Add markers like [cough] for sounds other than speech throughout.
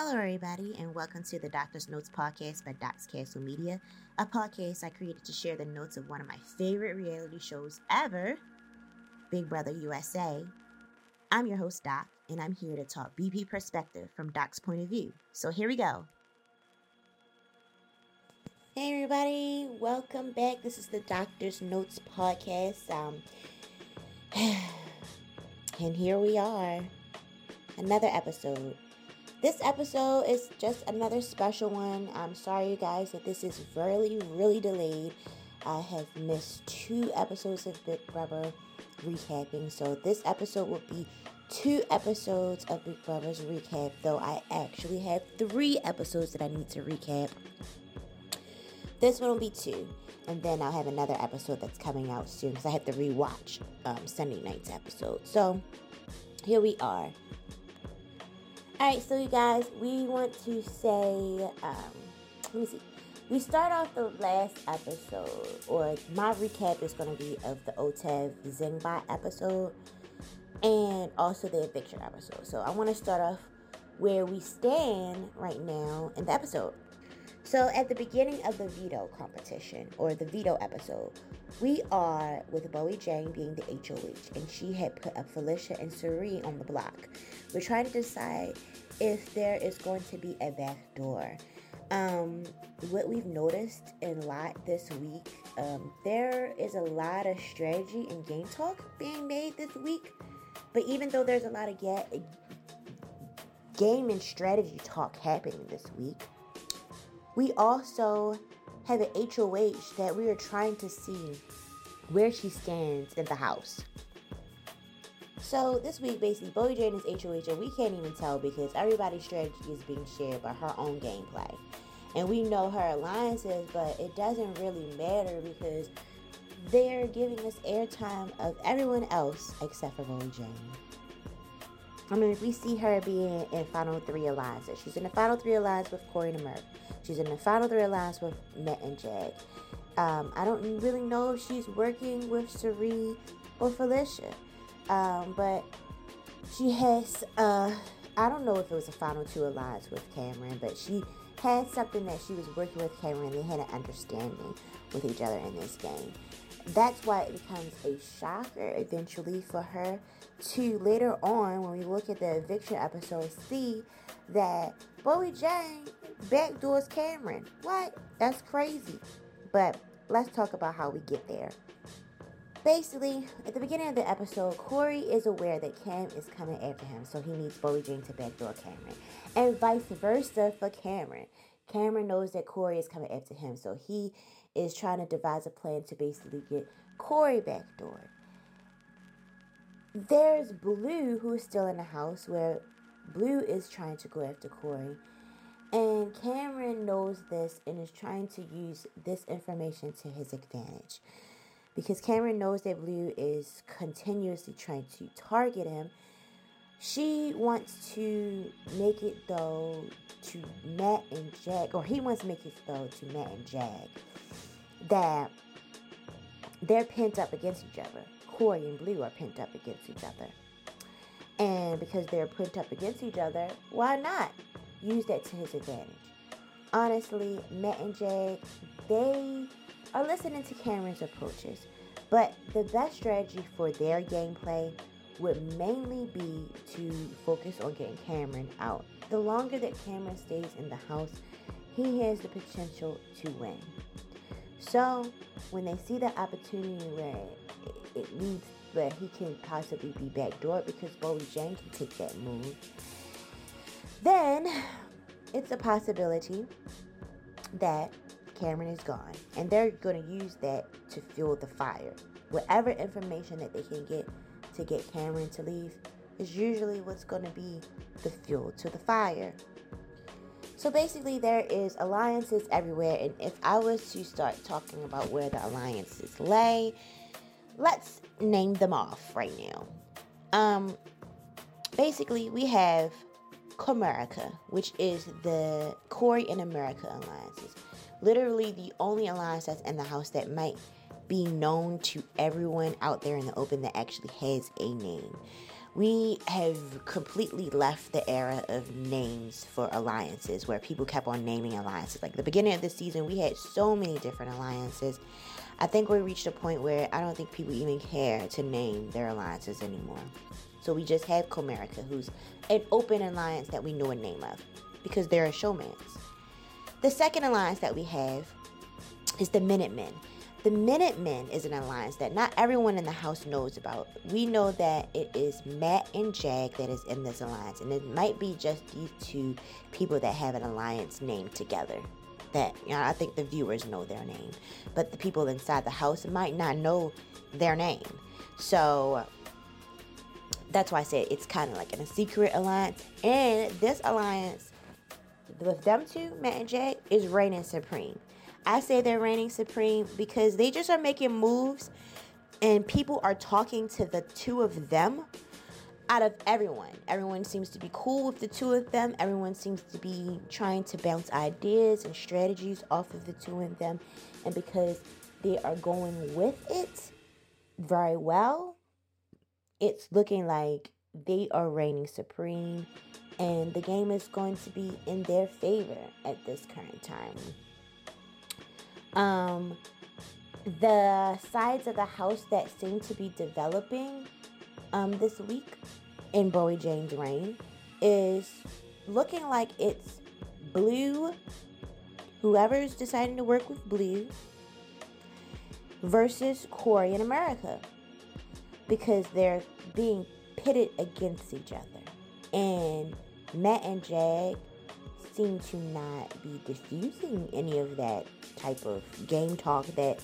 Hello, everybody, and welcome to the Doctor's Notes podcast by Doc's Castle Media, a podcast I created to share the notes of one of my favorite reality shows ever, Big Brother USA. I'm your host, Doc, and I'm here to talk BP perspective from Doc's point of view. So here we go. Hey, everybody, welcome back. This is the Doctor's Notes podcast. Um, [sighs] and here we are, another episode. This episode is just another special one. I'm sorry, you guys, that this is really, really delayed. I have missed two episodes of Big Brother recapping, so this episode will be two episodes of Big Brother's recap, though I actually have three episodes that I need to recap. This one will be two, and then I'll have another episode that's coming out soon because I have to rewatch um, Sunday night's episode. So here we are. All right, so you guys, we want to say, um, let me see. We start off the last episode, or my recap is going to be of the Otev Zingbot episode and also the eviction episode. So I want to start off where we stand right now in the episode. So at the beginning of the veto competition or the veto episode, we are with Bowie Jane being the HOH, and she had put up Felicia and Cirie on the block. We're trying to decide if there is going to be a back door. Um, what we've noticed a lot this week, um, there is a lot of strategy and game talk being made this week. But even though there's a lot of ga- game and strategy talk happening this week, we also have an HOH that we are trying to see where she stands in the house. So this week, basically, Bowie Jane is HOH, and we can't even tell because everybody's strategy is being shared by her own gameplay. And we know her alliances, but it doesn't really matter because they're giving us airtime of everyone else except for Bowie Jane. I mean, we see her being in Final Three alliances, she's in the Final Three alliance with Cory and Merc. She's in the Final Three alliance with Matt and Jag. Um, I don't really know if she's working with Cirie or Felicia. Um, but she has, uh, I don't know if it was a final two alliance with Cameron, but she had something that she was working with Cameron. They had an understanding with each other in this game. That's why it becomes a shocker eventually for her to later on, when we look at the eviction episode, see that Bowie Jane backdoors Cameron. What? That's crazy. But let's talk about how we get there. Basically, at the beginning of the episode, Cory is aware that Cam is coming after him, so he needs Bowie Jane to backdoor Cameron. And vice versa for Cameron. Cameron knows that Cory is coming after him, so he is trying to devise a plan to basically get Cory backdoored. There's Blue, who is still in the house, where Blue is trying to go after Cory. And Cameron knows this and is trying to use this information to his advantage because Cameron knows that Blue is continuously trying to target him. She wants to make it though to Matt and Jag, or he wants to make it though to Matt and Jag, that they're pent up against each other. Cory and Blue are pent up against each other. And because they're pent up against each other, why not use that to his advantage? Honestly, Matt and Jag, they are listening to Cameron's approaches. But the best strategy for their gameplay would mainly be to focus on getting Cameron out. The longer that Cameron stays in the house, he has the potential to win. So, when they see the opportunity where it, leads where he can possibly be backdoored because Bowie Jane can take that move, then it's a possibility that Cameron is gone. And they're going to use that to fuel the fire. Whatever information that they can get to get Cameron to leave is usually what's going to be the fuel to the fire. So basically, there is alliances everywhere, and if I was to start talking about where the alliances lay, let's name them off right now. Um, basically, we have Comerica, which is the Cory and America alliances literally the only alliance that's in the house that might be known to everyone out there in the open that actually has a name. we have completely left the era of names for alliances where people kept on naming alliances. Like the beginning of the season, we had so many different alliances. I think we reached a point where I don't think people even care to name their alliances anymore. So we just have Comerica, who's an open alliance that we know a name of because they're a showmans. The second alliance that we have is the Minutemen. The Minutemen is an alliance that not everyone in the house knows about. We know that it is Matt and Jag that is in this alliance, and it might be just these two people that have an alliance name together. That you know, I think the viewers know their name, but the people inside the house might not know their name. So that's why I said it's kind of like in a secret alliance. And this alliance with them two, Matt and Jag, is reigning supreme. I say they're reigning supreme because they just are making moves and people are talking to the two of them out of everyone. Everyone seems to be cool with the two of them. Everyone seems to be trying to bounce ideas and strategies off of the two of them. And because they are going with it very well, it's looking like they are reigning supreme and the game is going to be in their favor at this current time. Um, the sides of the house that seem to be developing um, this week in Bowie Jane's reign is looking like it's Blue, whoever's deciding to work with Blue, versus Cory in America because they're being pitted against each other. And Matt and Jag seem to not be diffusing any of that type of game talk that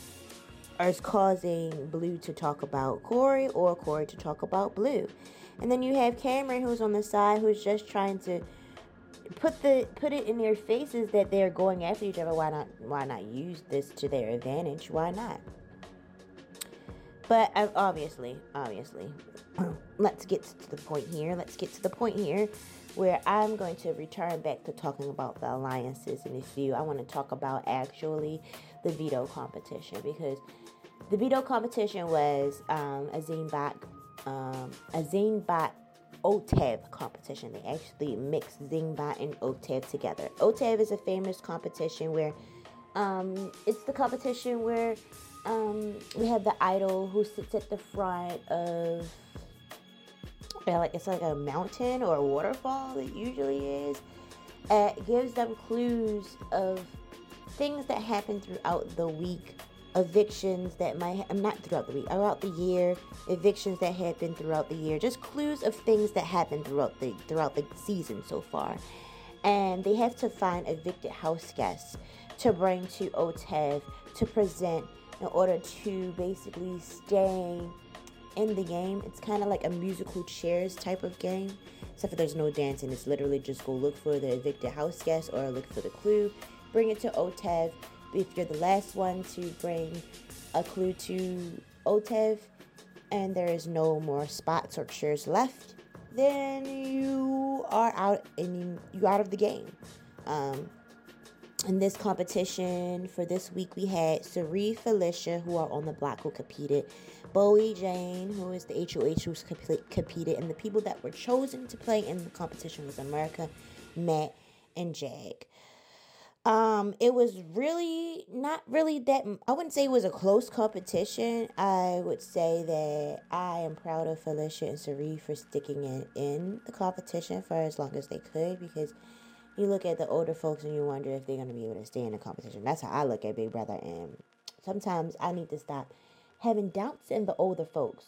is causing Blue to talk about Cory or Cory to talk about Blue. And then you have Cameron who's on the side who's just trying to put the put it in their faces that they're going after each other. Why not why not use this to their advantage? Why not? But uh, obviously, obviously, [clears throat] let's get to the point here. Let's get to the point here where I'm going to return back to talking about the alliances and the few. I want to talk about actually the veto competition because the veto competition was um, a Zingbot, um, a Zingbot OTEV competition. They actually mixed Zingbot and OTEV together. OTEV is a famous competition where um, it's the competition where um, we have the idol who sits at the front of yeah, like it's like a mountain or a waterfall. It usually is. It gives them clues of things that happen throughout the week, evictions that might not throughout the week, throughout the year, evictions that happen throughout the year, just clues of things that happen throughout the throughout the season so far. And they have to find evicted house guests to bring to OTEV to present in order to basically stay in the game. It's kind of like a musical chairs type of game, except for there's no dancing. It's literally just go look for the evicted house guest or look for the clue, bring it to OTEV. If you're the last one to bring a clue to OTEV and there is no more spots or chairs left, then you are out and you, are out of the game. Um, in this competition for this week, we had Cirie Felicia, who are on the block, who competed, Bowie Jane, who is the HOH, who's competed, and the people that were chosen to play in the competition was America, Matt, and Jag. Um, it was really not really that. I wouldn't say it was a close competition. I would say that I am proud of Felicia and Cirie for sticking in in the competition for as long as they could because you look at the older folks and you wonder if they're going to be able to stay in the competition. That's how I look at Big Brother. And sometimes I need to stop having doubts in the older folks.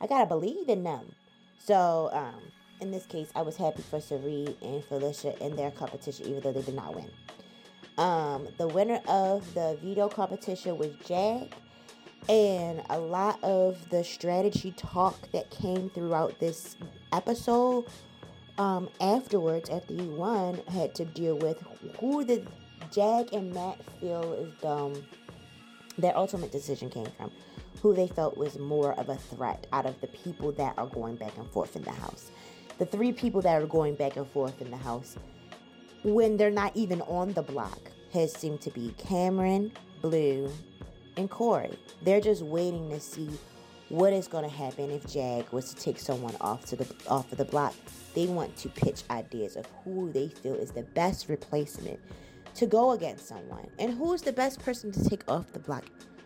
I got to believe in them. So, um, in this case, I was happy for Cirie and Felicia in their competition, even though they did not win. Um, the winner of the veto competition was Jag, And a lot of the strategy talk that came throughout this episode um, afterwards, after he won, had to deal with who the Jag and Matt feel is the their ultimate decision came from, who they felt was more of a threat out of the people that are going back and forth in the house. The three people that are going back and forth in the house, when they're not even on the block, has seemed to be Cameron, Blue, and Cory. They're just waiting to see what is going to happen if Jag was to take someone off to the off of the block. They want to pitch ideas of who they feel is the best replacement to go against someone, and who's the best person to take off the block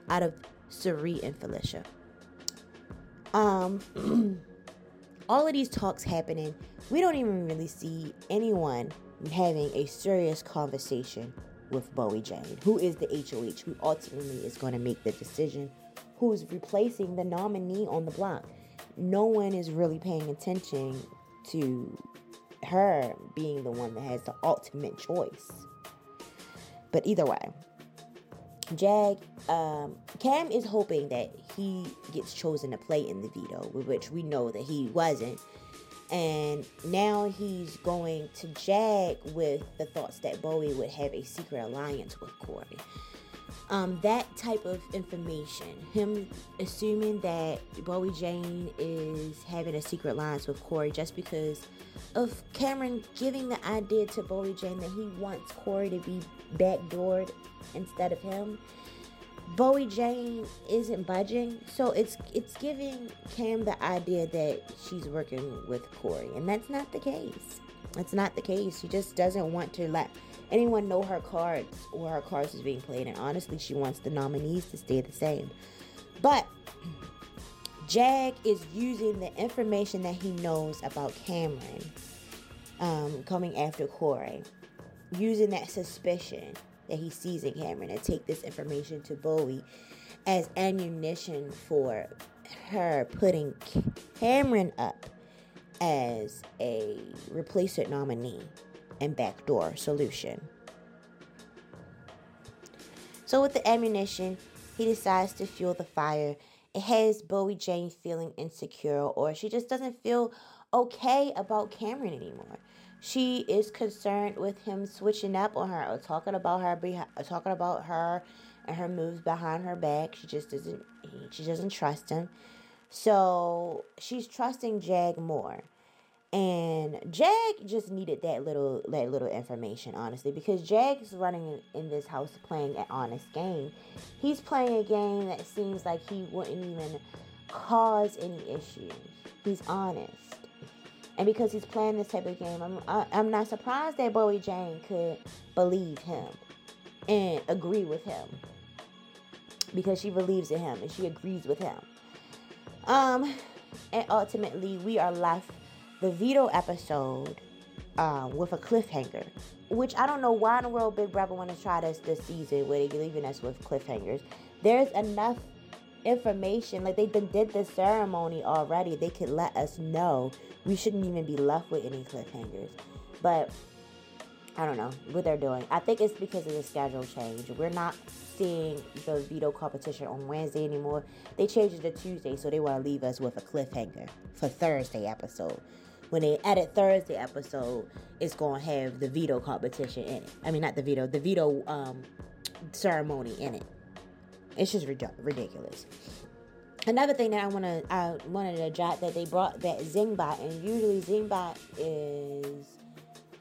out of Cirie and Felicia. Um, [clears throat] all of these talks happening, we don't even really see anyone having a serious conversation with Bowie Jane, who is the HOH, who ultimately is going to make the decision who's replacing the nominee on the block. No one is really paying attention to her being the one that has the ultimate choice. But either way, Jag, um, Cam is hoping that he gets chosen to play in the veto, which we know that he wasn't. And now he's going to Jag with the thoughts that Bowie would have a secret alliance with Cory. Um, that type of information, him assuming that Bowie Jane is having a secret alliance with Cory just because of Cameron giving the idea to Bowie Jane that he wants Cory to be backdoored instead of him. Bowie Jane isn't budging, so it's it's giving Cam the idea that she's working with Cory, and that's not the case. That's not the case. She just doesn't want to let anyone know her cards or her cards is being played, and honestly, she wants the nominees to stay the same. But Jag is using the information that he knows about Cameron um, coming after Cory, using that suspicion that he sees in Cameron and take this information to Bowie as ammunition for her putting Cameron up as a replacement nominee and backdoor solution. So, with the ammunition, he decides to fuel the fire. It has Bowie Jane feeling insecure, or she just doesn't feel okay about Cameron anymore she is concerned with him switching up on her or talking about her or uh, talking about her and her moves behind her back. She just doesn't she doesn't trust him. So she's trusting Jag more. And Jag just needed that little that little information, honestly, because Jag's running in this house playing an honest game. He's playing a game that seems like he wouldn't even cause any issues. He's honest. And because he's playing this type of game, I'm I, am i am not surprised that Bowie Jane could believe him and agree with him because she believes in him and she agrees with him. Um, and ultimately, we are left the veto episode uh, with a cliffhanger, which I don't know why in the world Big Brother want to try this this season where they're leaving us with cliffhangers. There's enough information, like they did this ceremony already. They could let us know we shouldn't even be left with any cliffhangers. But I don't know what they're doing. I think it's because of the schedule change. We're not seeing the veto competition on Wednesday anymore. They changed it to Tuesday, so they want to leave us with a cliffhanger for Thursday episode. When they edit Thursday episode, it's gonna have the veto competition in it. I mean, not the veto, the veto um, ceremony in it. It's just ridiculous another thing that I want to I wanted to jot that they brought that Zingbot and usually Zingbot is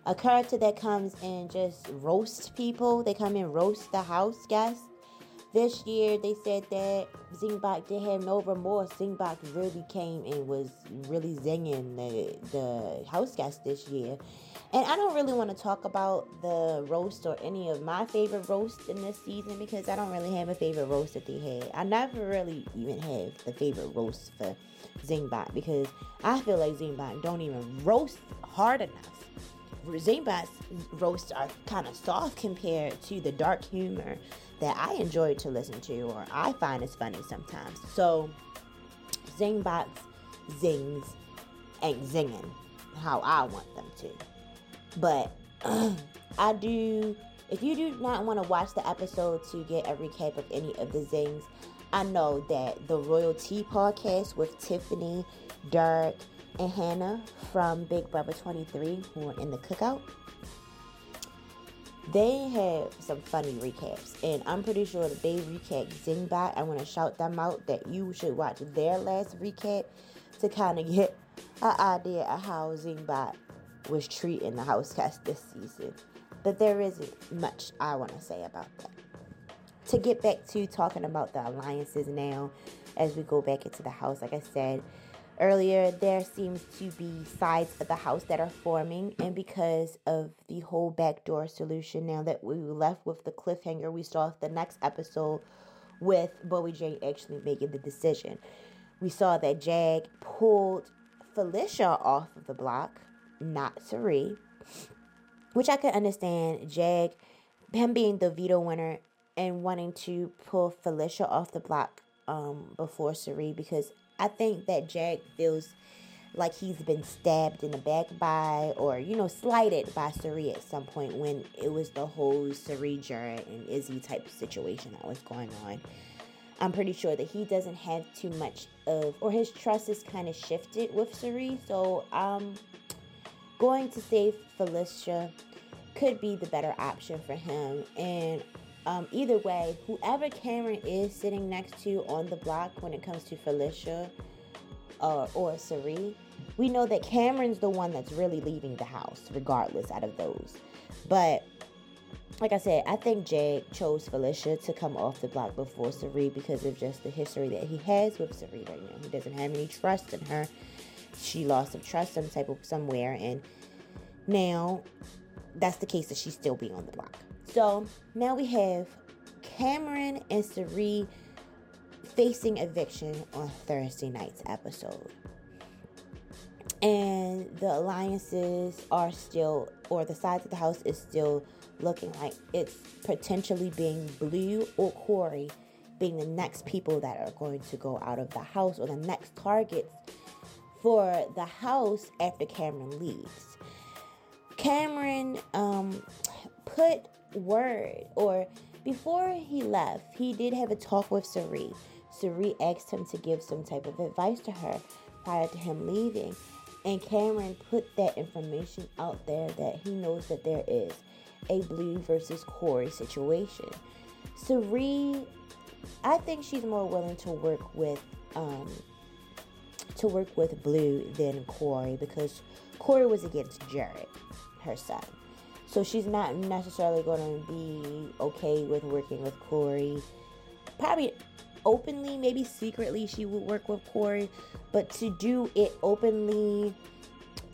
a character that comes and just roast people. They come and roast the house guests. This year they said that Zingbot did have no remorse. Zingbot really came and was really zinging the the house guests this year. And I don't really want to talk about the roast or any of my favorite roasts in this season because I don't really have a favorite roast that they had. I never really even have the favorite roast for Zingbot because I feel like Zingbot don't even roast hard enough. Zingbot's roasts are kind of soft compared to the dark humor that I enjoy to listen to or I find is funny sometimes. So Zingbot's zings ain't zinging how I want them to. But [clears throat] I do, if you do not want to watch the episode to get a recap of any of the zings, I know that the Royal Tea podcast with Tiffany, Derek, and Hannah from Big Brother 23, who are in the cookout, they have some funny recaps. And I'm pretty sure that they recap Zingbot. I want to shout them out that you should watch their last recap to kind of get an idea of how Zingbot was treating the house cast this season. But there isn't much I want to say about that. To get back to talking about the alliances now, as we go back into the house. Like I said earlier, there seems to be sides of the house that are forming, and because of the whole backdoor solution, now that we were left with the cliffhanger, we saw the next episode with Bowie Jane actually making the decision. We saw that Jag pulled Felicia off of the block, not Cirie, which I could understand. Jag, him being the veto winner and wanting to pull Felicia off the block um, before Cirie because I think that Jag feels like he's been stabbed in the back by or you know slighted by Cirie at some point when it was the whole Cirie Jared and Izzy type situation that was going on. I'm pretty sure that he doesn't have too much of or his trust is kind of shifted with Cirie. So I'm going to say Felicia could be the better option for him. And um, either way, whoever Cameron is sitting next to on the block when it comes to Felicia uh, or Cirie, we know that Cameron's the one that's really leaving the house, regardless out of those. But like I said, I think Jag chose Felicia to come off the block before Cirie because of just the history that he has with Cirie right now. He doesn't have any trust in her. She lost some trust some type of somewhere, and now that's the case that she's still being on the block. So now we have Cameron and Cirie facing eviction on Thursday night's episode. And the alliances are still, or the sides of the house is still looking like it's potentially being Blue or corey being the next people that are going to go out of the house or the next targets for the house after Cameron leaves. Cameron um, put word, or before he left, he did have a talk with Cirie. Cirie asked him to give some type of advice to her prior to him leaving. And Cameron put that information out there that he knows that there is a Blue versus Cory situation. Cirie, I think she's more willing to work with um, to work with Blue than Cory because Cory was against Jared, her son. So she's not necessarily going to be okay with working with Cory. Probably openly, maybe secretly, she would work with Cory, but to do it openly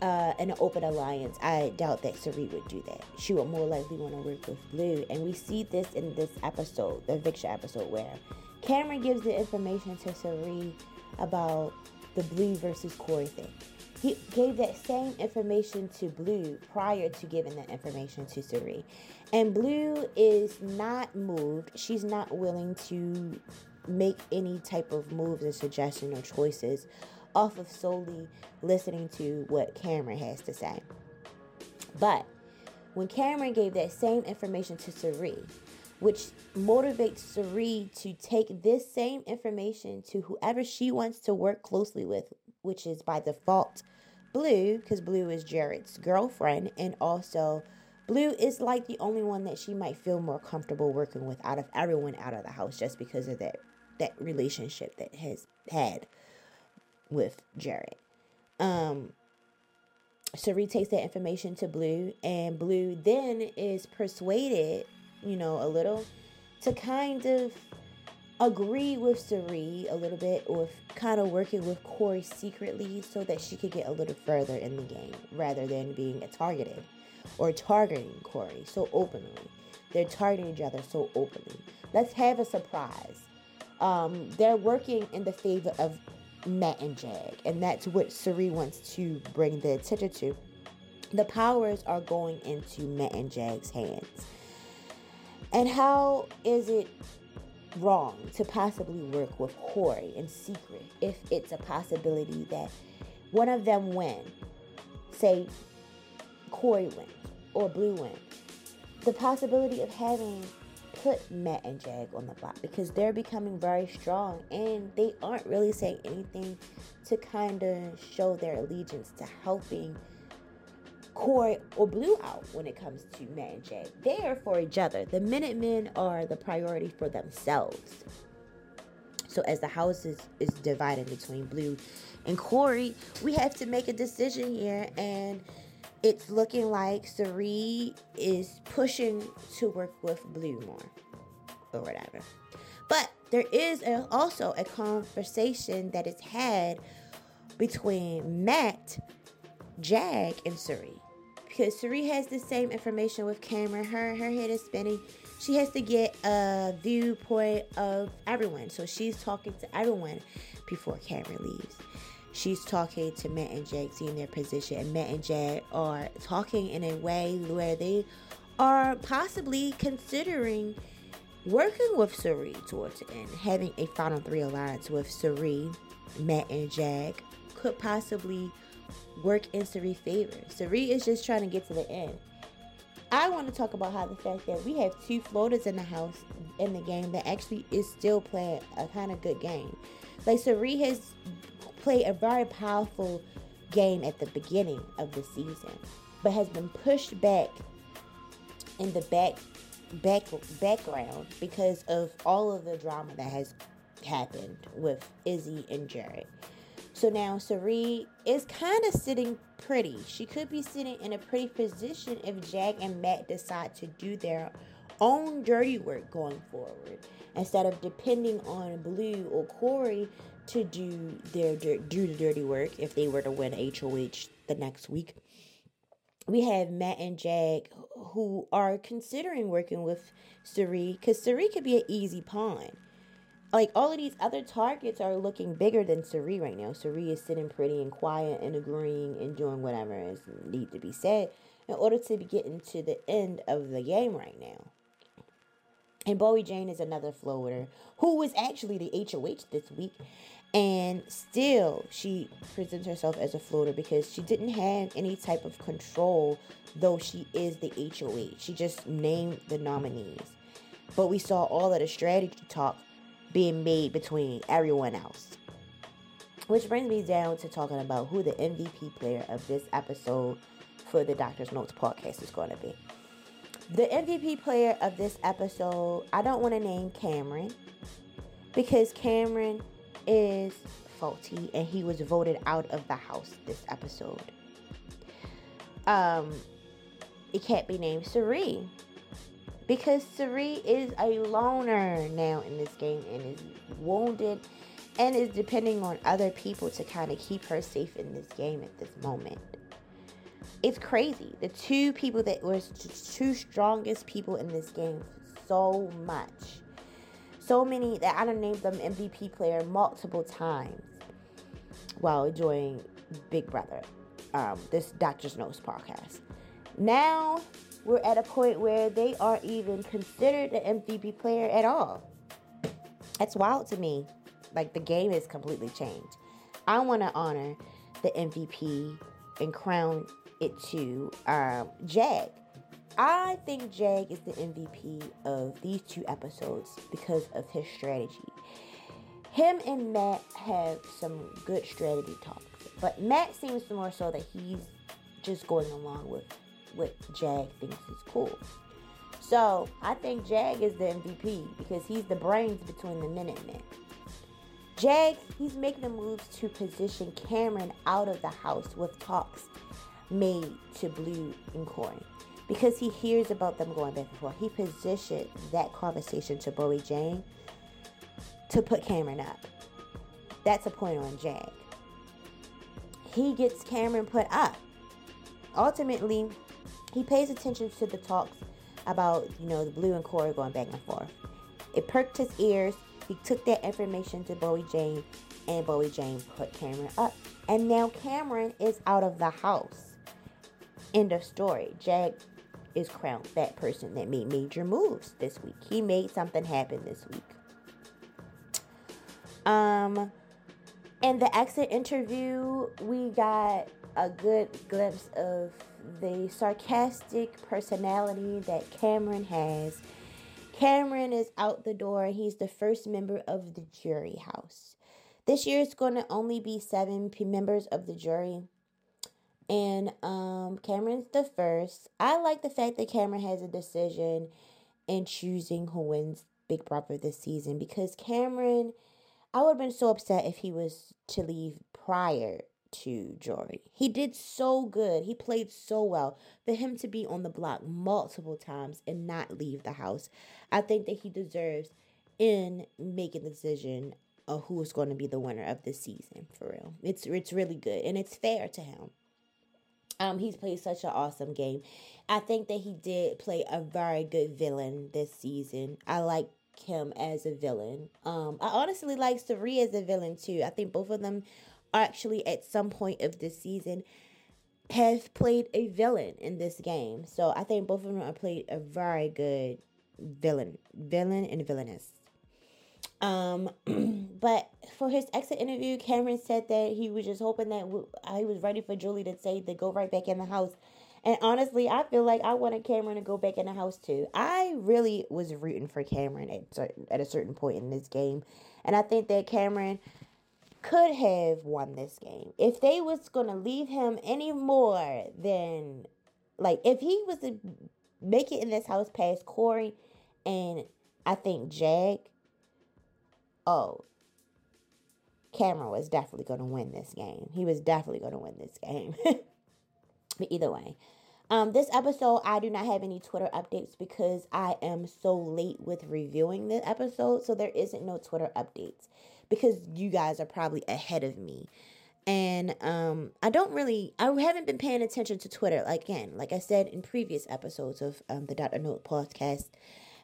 uh, an open alliance, I doubt that Cirie would do that. She would more likely want to work with Blue. And we see this in this episode, the eviction episode, where Cameron gives the information to Cirie about the Blue versus Cory thing. He gave that same information to Blue prior to giving that information to Cirie. And Blue is not moved. She's not willing to make any type of moves or suggestion or choices off of solely listening to what Cameron has to say. But when Cameron gave that same information to Cirie, which motivates Cirie to take this same information to whoever she wants to work closely with, which is by default Blue, because Blue is Jared's girlfriend, and also Blue is like the only one that she might feel more comfortable working with out of everyone out of the house just because of that that relationship that has had with Jared. Um, Cirie takes that information to Blue, and Blue then is persuaded, you know, a little to kind of agree with Cirie a little bit, or kind of working with Cory secretly so that she could get a little further in the game rather than being targeted or targeting Cory so openly. They're targeting each other so openly. Let's have a surprise. Um, they're working in the favor of Matt and Jag, and that's what Cirie wants to bring the attention to. The powers are going into Matt and Jag's hands. And how is it wrong to possibly work with Cory in secret if it's a possibility that one of them win? Say Cory wins or Blue wins. The possibility of having put Matt and Jag on the block because they're becoming very strong and they aren't really saying anything to kind of show their allegiance to helping Cory or Blue out when it comes to Matt and Jag. They are for each other. The Minutemen are the priority for themselves. So as the house is, is divided between Blue and Cory, we have to make a decision here and it's looking like Cirie is pushing to work with Blue more or whatever. But there is a, also a conversation that is had between Matt, Jag, and Cirie. Because Cirie has the same information with Cameron. Her her head is spinning. She has to get a viewpoint of everyone. So she's talking to everyone before Cameron leaves. She's talking to Matt and Jag, seeing their position, and Matt and Jag are talking in a way where they are possibly considering working with Cirie towards the end, having a final three alliance with Cirie, Matt, and Jag could possibly work in Cirie's favor. Cirie is just trying to get to the end. I want to talk about how the fact that we have two floaters in the house in the game that actually is still playing a kind of good game. Like Cirie has played a very powerful game at the beginning of the season, but has been pushed back in the back back background because of all of the drama that has happened with Izzy and Jared. So now Cirie is kind of sitting pretty. She could be sitting in a pretty position if Jag and Matt decide to do their own dirty work going forward instead of depending on Blue or Cory to do their do the dirty work if they were to win HOH the next week. We have Matt and Jag who are considering working with Cirie because Cirie could be an easy pawn. Like all of these other targets are looking bigger than Cirie right now. Cirie is sitting pretty and quiet and agreeing and doing whatever is need to be said in order to be getting to the end of the game right now. And Bowie Jane is another floater who was actually the HOH this week. And still, she presents herself as a floater because she didn't have any type of control, though she is the HOH. She just named the nominees. But we saw all of the strategy talk being made between everyone else. Which brings me down to talking about who the MVP player of this episode for the Doctor's Notes podcast is going to be. The MVP player of this episode, I don't want to name Cameron because Cameron is faulty and he was voted out of the house this episode. Um, it can't be named Cirie because Cirie is a loner now in this game and is wounded and is depending on other people to kind of keep her safe in this game at this moment. It's crazy. The two people that were the two strongest people in this game so much. So many that I don't name them MVP player multiple times while enjoying Big Brother, um, this Doctor's Notes podcast. Now we're at a point where they aren't even considered an MVP player at all. That's wild to me. Like the game has completely changed. I want to honor the MVP and crown it to um, Jag. I think Jag is the MVP of these two episodes because of his strategy. Him and Matt have some good strategy talks, but Matt seems more so that he's just going along with what Jag thinks is cool. So I think Jag is the MVP because he's the brains between the Minutemen. Jag, he's making the moves to position Cameron out of the house with talks made to Blue and Cory. Because he hears about them going back and forth, he positioned that conversation to Bowie Jane to put Cameron up. That's a point on Jag. He gets Cameron put up. Ultimately, he pays attention to the talks about, you know, the Blue and Cory going back and forth. It perked his ears. He took that information to Bowie Jane, and Bowie Jane put Cameron up. And now Cameron is out of the house. End of story. Jag is crowned that person that made major moves this week. He made something happen this week. Um, in the exit interview, we got a good glimpse of the sarcastic personality that Cameron has. Cameron is out the door. He's the first member of the jury house. This year it's going to only be seven members of the jury. And um, Cameron's the first. I like the fact that Cameron has a decision in choosing who wins Big Brother this season because Cameron, I would have been so upset if he was to leave prior to jury. He did so good. He played so well. For him to be on the block multiple times and not leave the house, I think that he deserves in making the decision of who is going to be the winner of this season for real. It's it's really good and it's fair to him. Um, he's played such an awesome game. I think that he did play a very good villain this season. I like him as a villain. Um, I honestly like Cirie as a villain too. I think both of them actually at some point of this season have played a villain in this game. So I think both of them have played a very good villain, villain and villainess. Um, [clears throat] but for his exit interview, Cameron said that he was just hoping that he was ready for Julie to say to go right back in the house. And honestly, I feel like I wanted Cameron to go back in the house too. I really was rooting for Cameron at at a certain point in this game, and I think that Cameron could have won this game if they was gonna leave him any more than like if he was to make it in this house past Cory and I think Jag oh, Cameron was definitely going to win this game. He was definitely going to win this game. but [laughs] either way, um, this episode, I do not have any Twitter updates because I am so late with reviewing the episode. So there isn't no Twitter updates because you guys are probably ahead of me. And um, I don't really, I haven't been paying attention to Twitter. Like, again, like I said in previous episodes of um, the Dr. Note podcast,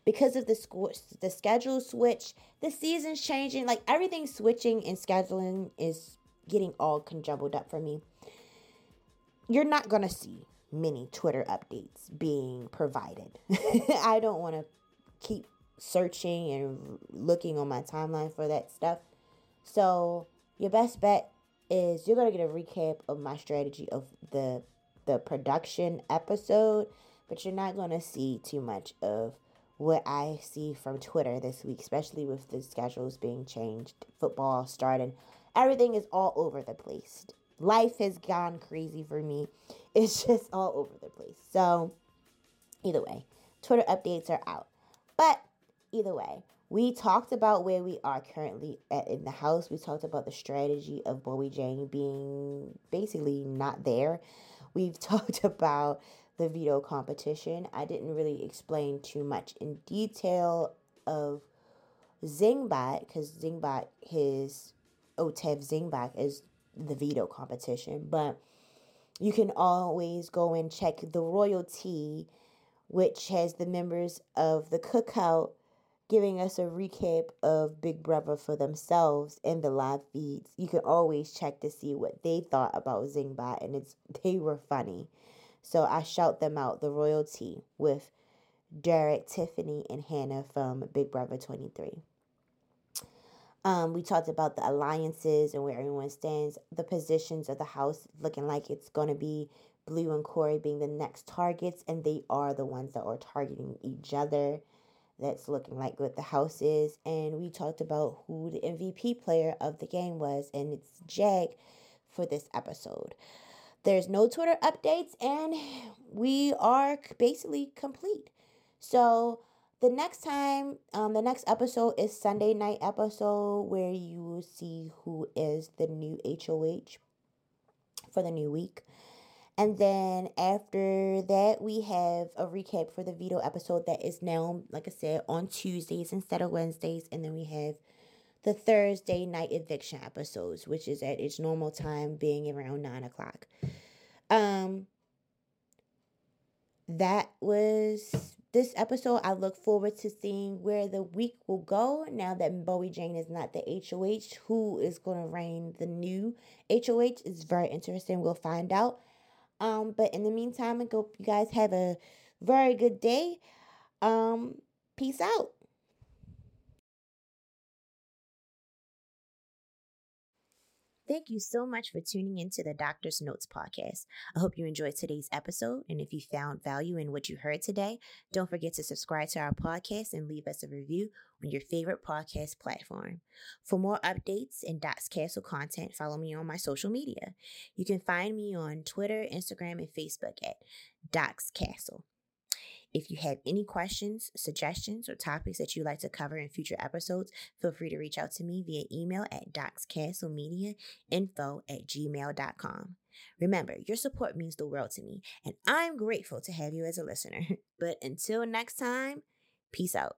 because of the score, the schedule switch, the season's changing, like everything switching and scheduling is getting all conjumbled up for me. You're not gonna see many Twitter updates being provided. [laughs] I don't want to keep searching and looking on my timeline for that stuff. So your best bet is you're gonna get a recap of my strategy of the the production episode, but you're not gonna see too much of what I see from Twitter this week, especially with the schedules being changed, football starting. Everything is all over the place. Life has gone crazy for me. [laughs] It's just all over the place. So, either way, Twitter updates are out. But either way, we talked about where we are currently at in the house. We talked about the strategy of Bowie Jane being basically not there. We've [laughs] talked about the veto competition. I didn't really explain too much in detail of Zingbot because Zingbot, his OTEV Zingbot is the veto competition, but you can always go and check the Royal Tea, which has the members of the cookout giving us a recap of Big Brother for themselves in the live feeds. You can always check to see what they thought about Zingbot, and it's [laughs] they were funny. So I shout them out, the Royal Tea, with Derek, Tiffany, and Hannah from Big Brother 23. Um, we talked about the alliances and where everyone stands, the positions of the house looking like it's going to be Blue and Cory being the next targets, and they are the ones that are targeting each other. That's looking like what the house is. And we talked about who the MVP player of the game was, and it's Jag for this episode. There's no Twitter updates, and [sighs] we are basically complete. So the next time, um, the next episode is Sunday night episode where you will see who is the new HOH for the new week. And then after that, we have a recap for the veto episode that is now, like I said, on Tuesdays instead of Wednesdays. And then we have the Thursday night eviction episodes, which is at its normal time, being around nine o'clock. Um, that was this episode. I look forward to seeing where the week will go now that Bowie Jane is not the HOH. Who is going to reign the new HOH is very interesting. We'll find out. Um, but in the meantime, I hope you guys have a very good day. Um, peace out. Thank you so much for tuning into the Doctor's Notes podcast. I hope you enjoyed today's episode. And if you found value in what you heard today, don't forget to subscribe to our podcast and leave us a review on your favorite podcast platform. For more updates and Docs Castle content, follow me on my social media. You can find me on Twitter, Instagram, and Facebook at Docs Castle. If you have any questions, suggestions, or topics that you'd like to cover in future episodes, feel free to reach out to me via email at docscastlemediainfo at gmail.com. Remember, your support means the world to me, and I'm grateful to have you as a listener. [laughs] But until next time, peace out.